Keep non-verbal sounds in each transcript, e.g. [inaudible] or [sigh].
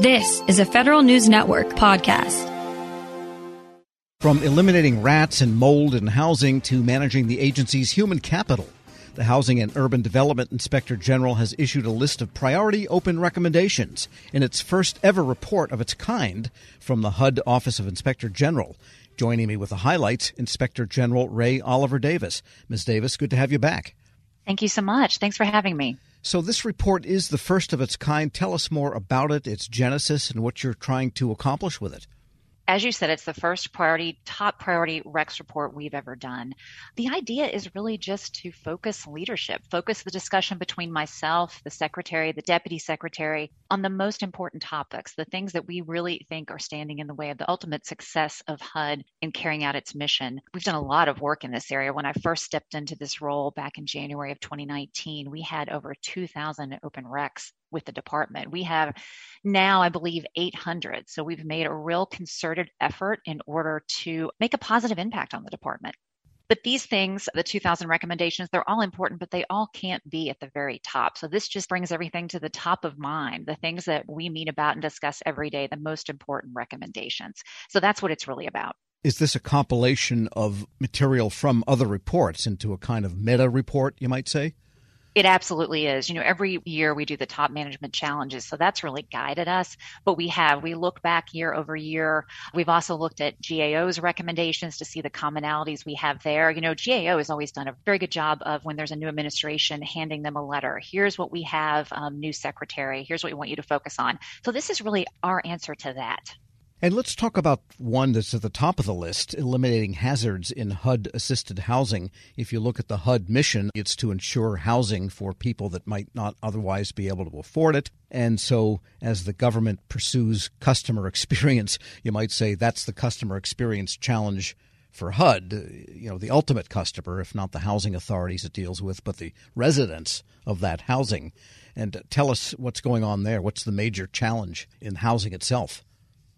This is a Federal News Network podcast. From eliminating rats and mold in housing to managing the agency's human capital, the Housing and Urban Development Inspector General has issued a list of priority open recommendations in its first ever report of its kind from the HUD Office of Inspector General. Joining me with the highlights, Inspector General Rae Oliver Davis. Ms. Davis, good to have you back. Thank you so much. Thanks for having me. So, this report is the first of its kind. Tell us more about it, its genesis, and what you're trying to accomplish with it as you said, it's the first priority, top priority REX report we've ever done. The idea is really just to focus leadership, focus the discussion between myself, the secretary, the deputy secretary on the most important topics, the things that we really think are standing in the way of the ultimate success of HUD in carrying out its mission. We've done a lot of work in this area. When I first stepped into this role back in January of 2019, we had over 2,000 open RECs with the department. We have now, I believe, 800. So we've made a real concerted effort in order to make a positive impact on the department. But these things, the 2000 recommendations, they're all important, but they all can't be at the very top. So this just brings everything to the top of mind, the things that we meet about and discuss every day, the most important recommendations. So that's what it's really about. Is this a compilation of material from other reports into a kind of meta report, you might say? It absolutely is. You know, every year we do the top management challenges. So that's really guided us. But we have, we look back year over year. We've also looked at GAO's recommendations to see the commonalities we have there. You know, GAO has always done a very good job of when there's a new administration handing them a letter. Here's what we have, um, new secretary. Here's what we want you to focus on. So this is really our answer to that. And let's talk about one that's at the top of the list eliminating hazards in HUD assisted housing. If you look at the HUD mission, it's to ensure housing for people that might not otherwise be able to afford it. And so, as the government pursues customer [laughs] experience, you might say that's the customer experience challenge for HUD, you know, the ultimate customer, if not the housing authorities it deals with, but the residents of that housing. And tell us what's going on there. What's the major challenge in housing itself?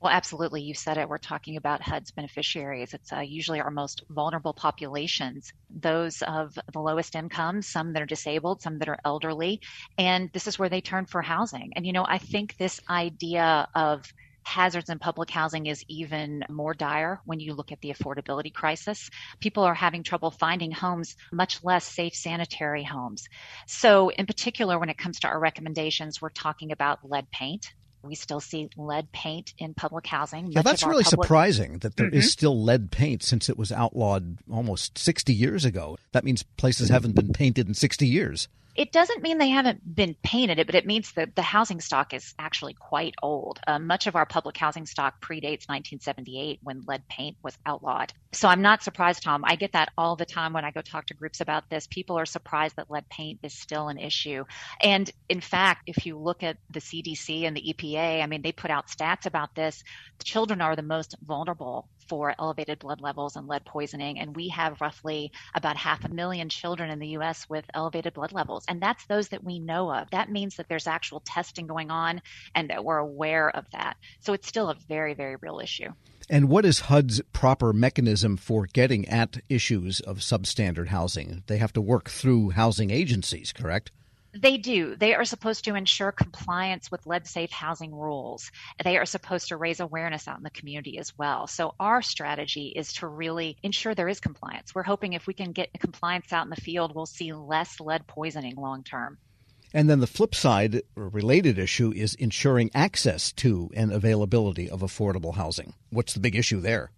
Well, absolutely. You said it. We're talking about HUD's beneficiaries. It's uh, usually our most vulnerable populations, those of the lowest income, some that are disabled, some that are elderly. And this is where they turn for housing. And, you know, I think this idea of hazards in public housing is even more dire when you look at the affordability crisis. People are having trouble finding homes, much less safe sanitary homes. So, in particular, when it comes to our recommendations, we're talking about lead paint. We still see lead paint in public housing. Yeah, that's really public... surprising that there mm-hmm. is still lead paint since it was outlawed almost 60 years ago. That means places haven't been painted in 60 years it doesn't mean they haven't been painted, it, but it means that the housing stock is actually quite old. Uh, much of our public housing stock predates 1978 when lead paint was outlawed. So I'm not surprised, Tom. I get that all the time when I go talk to groups about this. People are surprised that lead paint is still an issue. And in fact, if you look at the CDC and the EPA, I mean, they put out stats about this. Children are the most vulnerable for elevated blood levels and lead poisoning. And we have roughly about half a million children in the U.S. with elevated blood levels. And that's those that we know of. That means that there's actual testing going on and that we're aware of that. So it's still a very, very real issue. And what is HUD's proper mechanism for getting at issues of substandard housing? They have to work through housing agencies, correct? They do. They are supposed to ensure compliance with lead safe housing rules. They are supposed to raise awareness out in the community as well. So, our strategy is to really ensure there is compliance. We're hoping if we can get compliance out in the field, we'll see less lead poisoning long term. And then the flip side, or related issue, is ensuring access to and availability of affordable housing. What's the big issue there?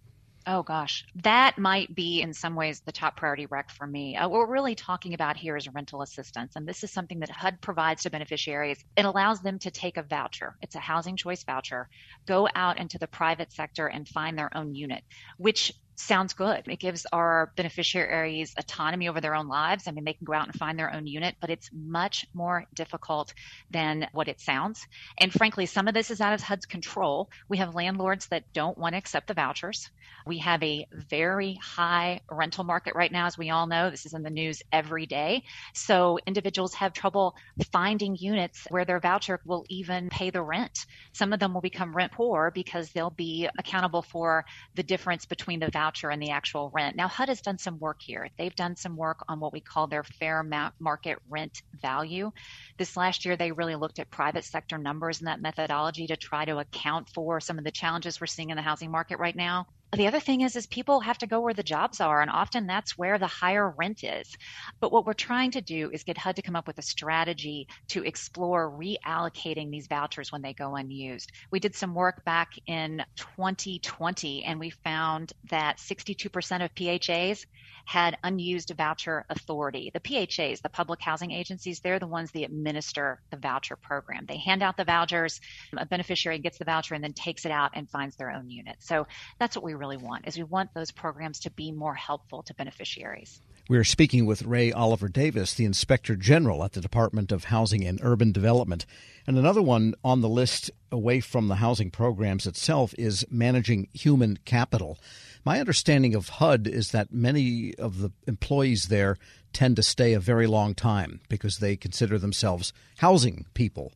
Oh gosh, that might be in some ways the top priority rec for me. Uh, what we're really talking about here is rental assistance, and this is something that HUD provides to beneficiaries. It allows them to take a voucher. It's a housing choice voucher, go out into the private sector and find their own unit, which sounds good. It gives our beneficiaries autonomy over their own lives. I mean, they can go out and find their own unit, but it's much more difficult than what it sounds. And frankly, some of this is out of HUD's control. We have landlords that don't want to accept the vouchers. We have a very high rental market right now, as we all know. This is in the news every day. So individuals have trouble finding units where their voucher will even pay the rent. Some of them will become rent poor because they'll be accountable for the difference between the voucher voucher and the actual rent. Now, HUD has done some work here. They've done some work on what we call their fair market rent value. This last year, they really looked at private sector numbers and that methodology to try to account for some of the challenges we're seeing in the housing market right now. The other thing is is people have to go where the jobs are and often that's where the higher rent is. But what we're trying to do is get HUD to come up with a strategy to explore reallocating these vouchers when they go unused. We did some work back in 2020 and we found that 62% of PHAs had unused voucher authority. The PHAs, the public housing agencies, they're the ones that administer the voucher program. They hand out the vouchers, a beneficiary gets the voucher and then takes it out and finds their own unit. So that's what we really want is we want those programs to be more helpful to beneficiaries. We're speaking with Rae Oliver Davis, the Inspector General at the Department of Housing and Urban Development. And another one on the list away from the housing programs itself is managing human capital. My understanding of HUD is that many of the employees there tend to stay a very long time because they consider themselves housing people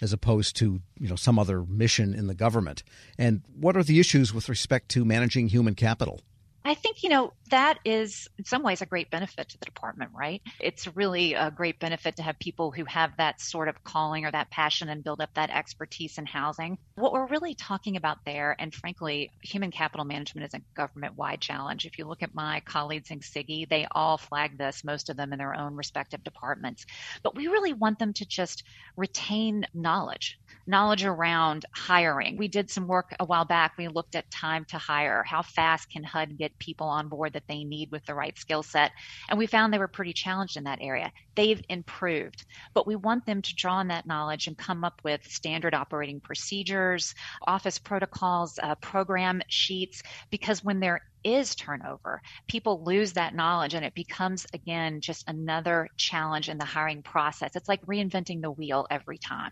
as opposed to you know some other mission in the government. And what are the issues with respect to managing human capital? I think, you know, that is in some ways a great benefit to the department, right? It's really a great benefit to have people who have that sort of calling or that passion and build up that expertise in housing. What we're really talking about there, and frankly, human capital management is a government wide challenge. If you look at my colleagues in CIGIE, they all flag this, most of them in their own respective departments. But we really want them to just retain knowledge knowledge around hiring. We did some work a while back. We looked at time to hire. How fast can HUD get people on board that they need with the right skill set? And we found they were pretty challenged in that area. They've improved, but we want them to draw on that knowledge and come up with standard operating procedures, office protocols, uh, program sheets, because when there is turnover, people lose that knowledge and it becomes, again, just another challenge in the hiring process. It's like reinventing the wheel every time.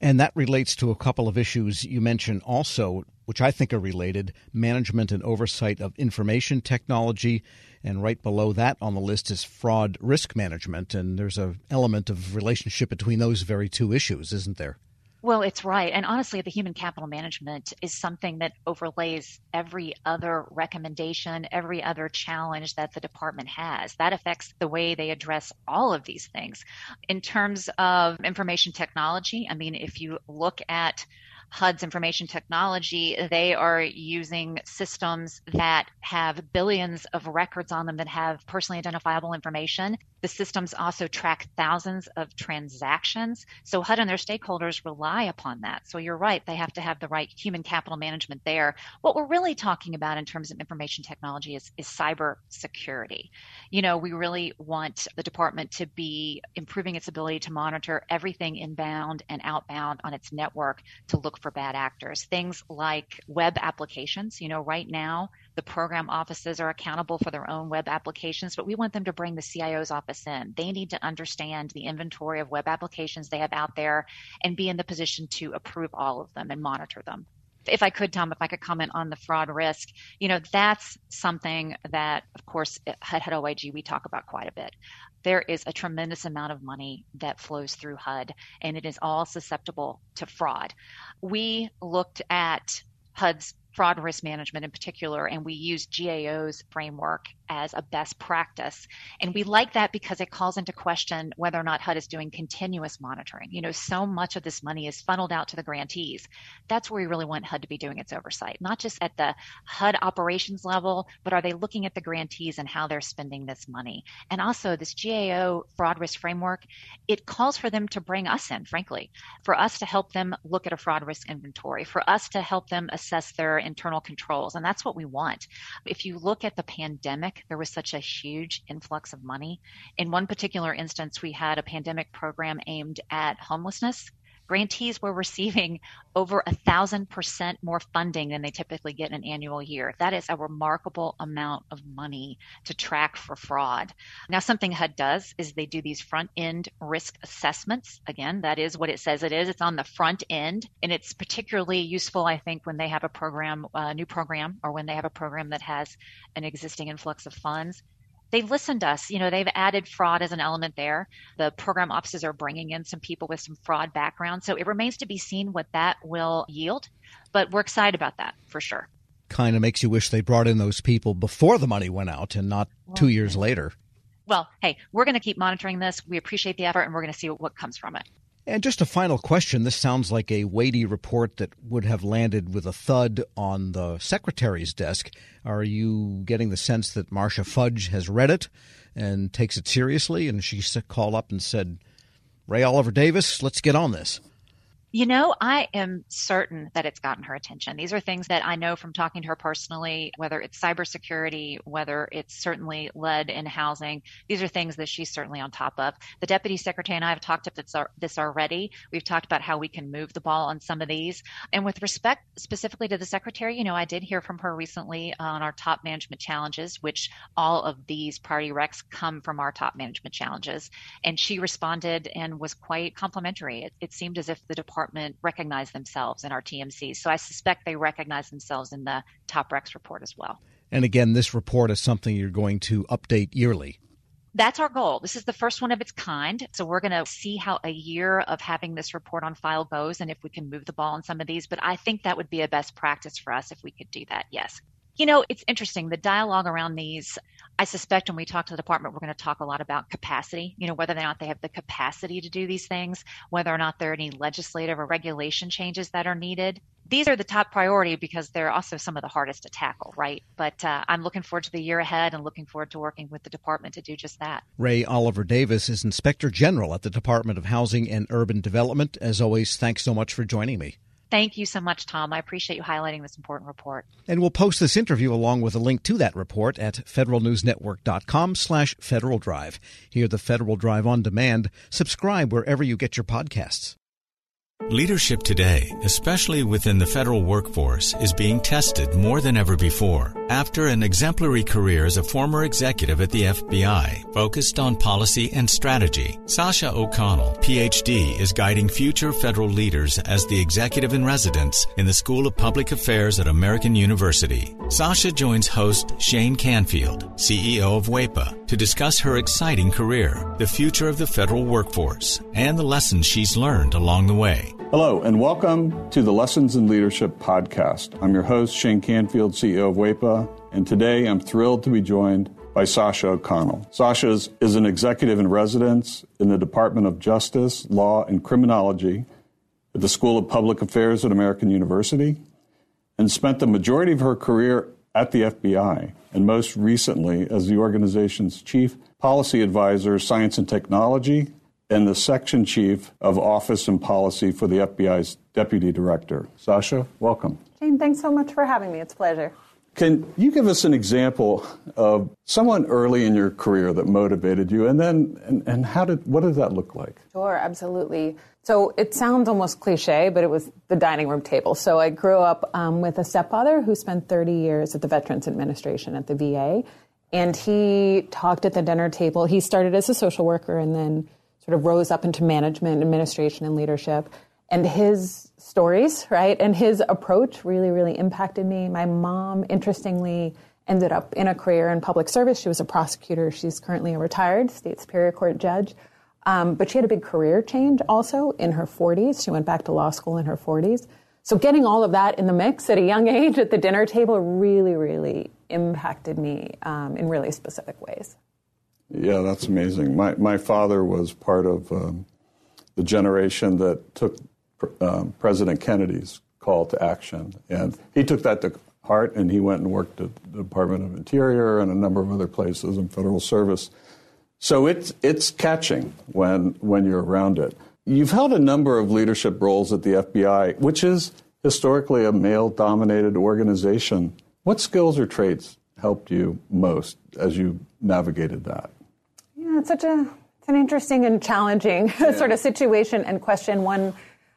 And that relates to a couple of issues you mentioned also, which I think are related management and oversight of information technology. And right below that on the list is fraud risk management. And there's an element of relationship between those very two issues, isn't there? Well, it's right. And honestly, the human capital management is something that overlays every other recommendation, every other challenge that the department has. That affects the way they address all of these things. In terms of information technology, I mean, if you look at HUD's information technology, they are using systems that have billions of records on them that have personally identifiable information. The systems also track thousands of transactions. So HUD and their stakeholders rely upon that. So you're right, they have to have the right human capital management there. What we're really talking about in terms of information technology is, is cyber security. You know, we really want the department to be improving its ability to monitor everything inbound and outbound on its network to look for bad actors. Things like web applications. You know, right now, the program offices are accountable for their own web applications, but we want them to bring the CIO's office in. They need to understand the inventory of web applications they have out there and be in the position to approve all of them and monitor them if I could, Tom, if I could comment on the fraud risk, you know, that's something that, of course, at HUD OIG we talk about quite a bit there is a tremendous amount of money that flows through HUD, and it is all susceptible to fraud. We looked at HUD's fraud risk management in particular, and we used GAO's framework as a best practice. And we like that because it calls into question whether or not HUD is doing continuous monitoring. You know, so much of this money is funneled out to the grantees. That's where we really want HUD to be doing its oversight, not just at the HUD operations level, but are they looking at the grantees and how they're spending this money? And also, this GAO fraud risk framework, it calls for them to bring us in, frankly, for us to help them look at a fraud risk inventory, for us to help them assess their internal controls. And that's what we want. If you look at the pandemic, there was such a huge influx of money. In one particular instance, we had a pandemic program aimed at homelessness grantees were receiving [laughs] over a thousand percent more funding than they typically get in an annual year. That is a remarkable amount of money to track for fraud. Now, something HUD does is they do these front end risk assessments. Again, that is what it says it is. It's on the front end, and it's particularly useful, I think, when they have a program, a new program, or when they have a program that has an existing influx of funds they've listened to us. You know, they've added fraud as an element there. The program offices are bringing in some people with some fraud background. So it remains to be seen what that will yield, but we're excited about that for sure. kind of makes you wish they brought in those people before the money went out and not two years later. Well, hey, we're going to keep monitoring this. We appreciate the effort and we're going to see what comes from it. And just a final question. This sounds like a weighty report that would have landed with a thud on the secretary's desk. Are you getting the sense that Marcia Fudge has read it and takes it seriously? And she called up and said, Rae Oliver Davis, let's get on this. You know, I am certain that it's gotten her attention. These are things that I know from talking to her personally, whether it's cybersecurity, whether it's certainly lead in housing. These are things that she's certainly on top of. The deputy secretary and I have talked about this already. We've talked about how we can move the ball on some of these. And with respect specifically to the secretary, you know, I did hear from her recently on our top management challenges, which all of these priority recs come from our top management challenges. And she responded and was quite complimentary. It, it seemed as if the department department recognize themselves in our TMCs. So I suspect they recognize themselves in the Top Rex report as well. And again, this report is something you're going to update yearly. That's our goal. This is the first one of its kind. So we're going to see how a year of having this report on file goes and if we can move the ball on some of these. But I think that would be a best practice for us if we could do that. Yes. You know, it's interesting. The dialogue around these, I suspect when we talk to the department, we're going to talk a lot about capacity, you know, whether or not they have the capacity to do these things, whether or not there are any legislative or regulation changes that are needed. These are the top priority because they're also some of the hardest to tackle, right? But uh, I'm looking forward to the year ahead and looking forward to working with the department to do just that. Rae Oliver Davis is Inspector General at the Department of Housing and Urban Development. As always, thanks so much for joining me. Thank you so much, Tom. I appreciate you highlighting this important report. And we'll post this interview along with a link to that report at federalnewsnetwork.com slash Federal Drive. Hear the Federal Drive on demand. Subscribe wherever you get your podcasts. Leadership today, especially within the federal workforce, is being tested more than ever before. After an exemplary career as a former executive at the FBI, focused on policy and strategy, Sasha O'Connell, PhD, is guiding future federal leaders as the executive in residence in the School of Public Affairs at American University. Sasha joins host Shane Canfield, CEO of WEPA, to discuss her exciting career, the future of the federal workforce, and the lessons she's learned along the way. Hello, and welcome to the Lessons in Leadership podcast. I'm your host, Shane Canfield, CEO of WEPA, and today I'm thrilled to be joined by Sasha O'Connell. Sasha is, an executive in residence in the Department of Justice, Law, and Criminology at the School of Public Affairs at American University and spent the majority of her career at the FBI and most recently as the organization's chief policy advisor, science and technology, and the section chief of office and policy for the FBI's deputy director. Sasha, welcome. Shane, thanks so much for having me. It's a pleasure. Can you give us an example of someone early in your career that motivated you, and then and, and how did what did that look like? Sure, absolutely. So it sounds almost cliche, but it was the dining room table. So I grew up um, with a stepfather who spent 30 years at the Veterans Administration at the VA, and he talked at the dinner table. He started as a social worker and then sort of rose up into management, administration, and leadership. And his stories, right, and his approach really, really impacted me. My mom, interestingly, ended up in a career in public service. She was a prosecutor. She's currently a retired state superior court judge. Um, but she had a big career change also in her 40s. She went back to law school in her 40s. So getting all of that in the mix at a young age at the dinner table really, really impacted me um, in really specific ways. Yeah, that's amazing. My my father was part of um, the generation that took um, President Kennedy's call to action, and he took that to heart, and he went and worked at the Department of Interior and a number of other places in federal service. So it's it's catching when when you're around it. You've held a number of leadership roles at the FBI, which is historically a male-dominated organization. What skills or traits helped you most as you navigated that? Yeah, it's such a it's an interesting and challenging yeah. [laughs] sort of situation and question. One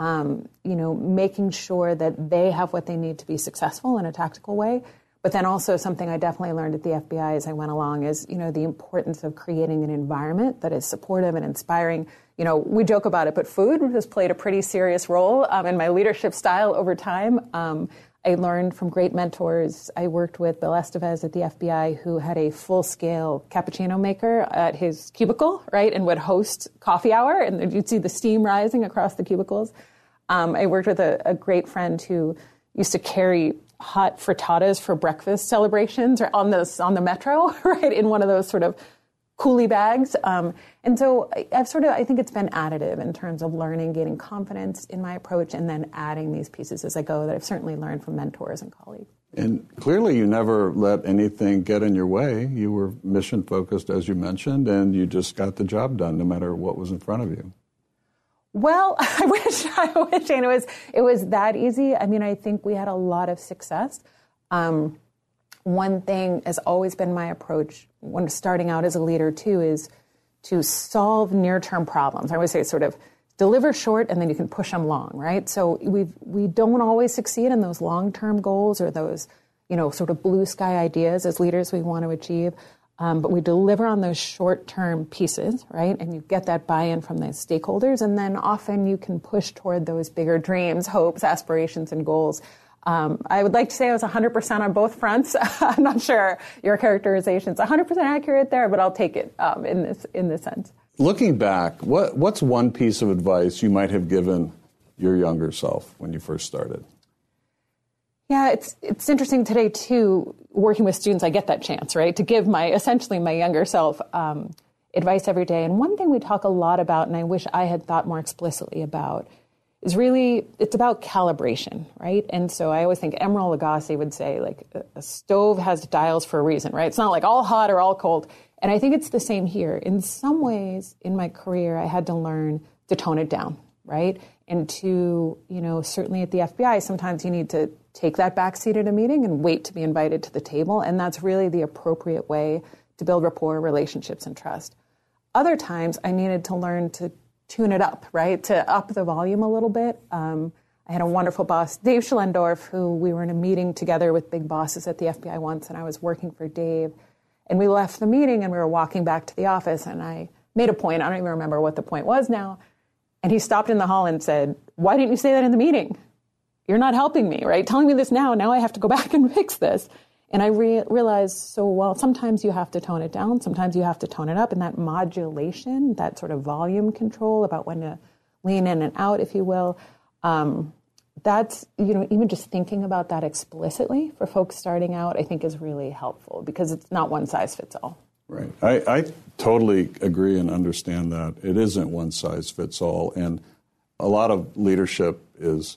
um, you know, making sure that they have what they need to be successful in a tactical way. But then also something I definitely learned at the FBI as I went along is, you know, the importance of creating an environment that is supportive and inspiring. You know, we joke about it, but food has played a pretty serious role um, in my leadership style over time. Um, I learned from great mentors. I worked with Bill Estevez at the FBI, who had a full scale cappuccino maker at his cubicle, right, and would host coffee hour, and you'd see the steam rising across the cubicles. Um, I worked with a, a, great friend who used to carry hot frittatas for breakfast celebrations or on the on the metro, [laughs] right, in one of those sort of coolie bags. Um, and so I, have sort of, I think it's been additive in terms of learning, gaining confidence in my approach, and then adding these pieces as I go that I've certainly learned from mentors and colleagues. And clearly, you never let anything get in your way. You were mission focused, as you mentioned, and you just got the job done no matter what was in front of you. Well, [laughs] I wish I wish it was it was that easy. I mean, I think we had a lot of success. Um, one thing has always been my approach when starting out as a leader too is to solve near-term problems. I always say sort of deliver short and then you can push them long, right? So we we don't always succeed in those long-term goals or those you know sort of blue sky ideas as leaders we want to achieve. Um, but we deliver on those short term pieces, right? And you get that buy in from the stakeholders. And then often you can push toward those bigger dreams, hopes, aspirations, and goals. Um, I would like to say I was 100% on both fronts. [laughs] I'm not sure your characterization is 100% accurate there, but I'll take it um, in this in this sense. Looking back, what, what's one piece of advice you might have given your younger self when you first started? Yeah, it's it's interesting today too. Working with students, I get that chance, right, to give my essentially my younger self um, advice every day. And one thing we talk a lot about, and I wish I had thought more explicitly about, is really it's about calibration, right? And so I always think Emeril Lagasse would say, like, a stove has dials for a reason, right? It's not like all hot or all cold. And I think it's the same here. In some ways, in my career, I had to learn to tone it down, right? And to, you know, certainly at the FBI, sometimes you need to take that back seat at a meeting and wait to be invited to the table. And that's really the appropriate way to build rapport, relationships, and trust. Other times, I needed to learn to tune it up, right? To up the volume a little bit. Um, I had a wonderful boss, Dave Schlendorf, who we were in a meeting together with big bosses at the FBI once, and I was working for Dave. And we left the meeting and we were walking back to the office, and I made a point. I don't even remember what the point was now. And he stopped in the hall and said, Why didn't you say that in the meeting? You're not helping me, right? Telling me this now, now I have to go [laughs] back and fix this. And I re- realized, so well, sometimes you have to tone it down, sometimes you have to tone it up, and that modulation, that sort of volume control about when to lean in and out, if you will, um, that's, you know, even just thinking about that explicitly for folks starting out, I think is really helpful because it's not one size fits all. Right. I, I totally agree and understand that. It isn't one size fits all. And a lot of leadership is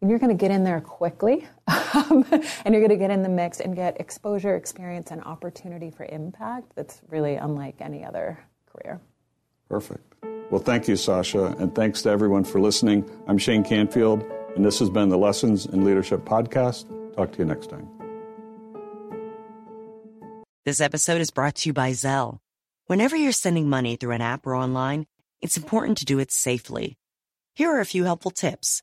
and you're going to get in there quickly [laughs] um, and you're going to get in the mix and get exposure, experience, and opportunity for impact that's really unlike any other career. Perfect. Well, thank you, Sasha, and thanks to everyone for listening. I'm Shane Canfield, and this has been the Lessons in Leadership podcast. Talk to you next time. This episode is brought to you by Zelle. Whenever you're sending money through an app or online, it's important to do it safely. Here are a few helpful tips.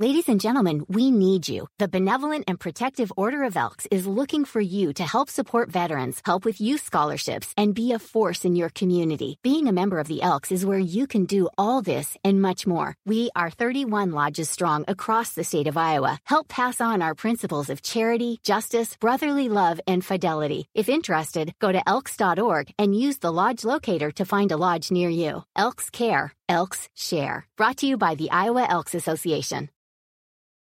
Ladies and gentlemen, we need you. The Benevolent and Protective Order of Elks is looking for you to help support veterans, help with youth scholarships, and be a force in your community. Being a member of the Elks is where you can do all this and much more. We are 31 lodges strong across the state of Iowa. Help pass on our principles of charity, justice, brotherly love, and fidelity. If interested, go to elks.org and use the lodge locator to find a lodge near you. Elks Care, Elks Share. Brought to you by the Iowa Elks Association.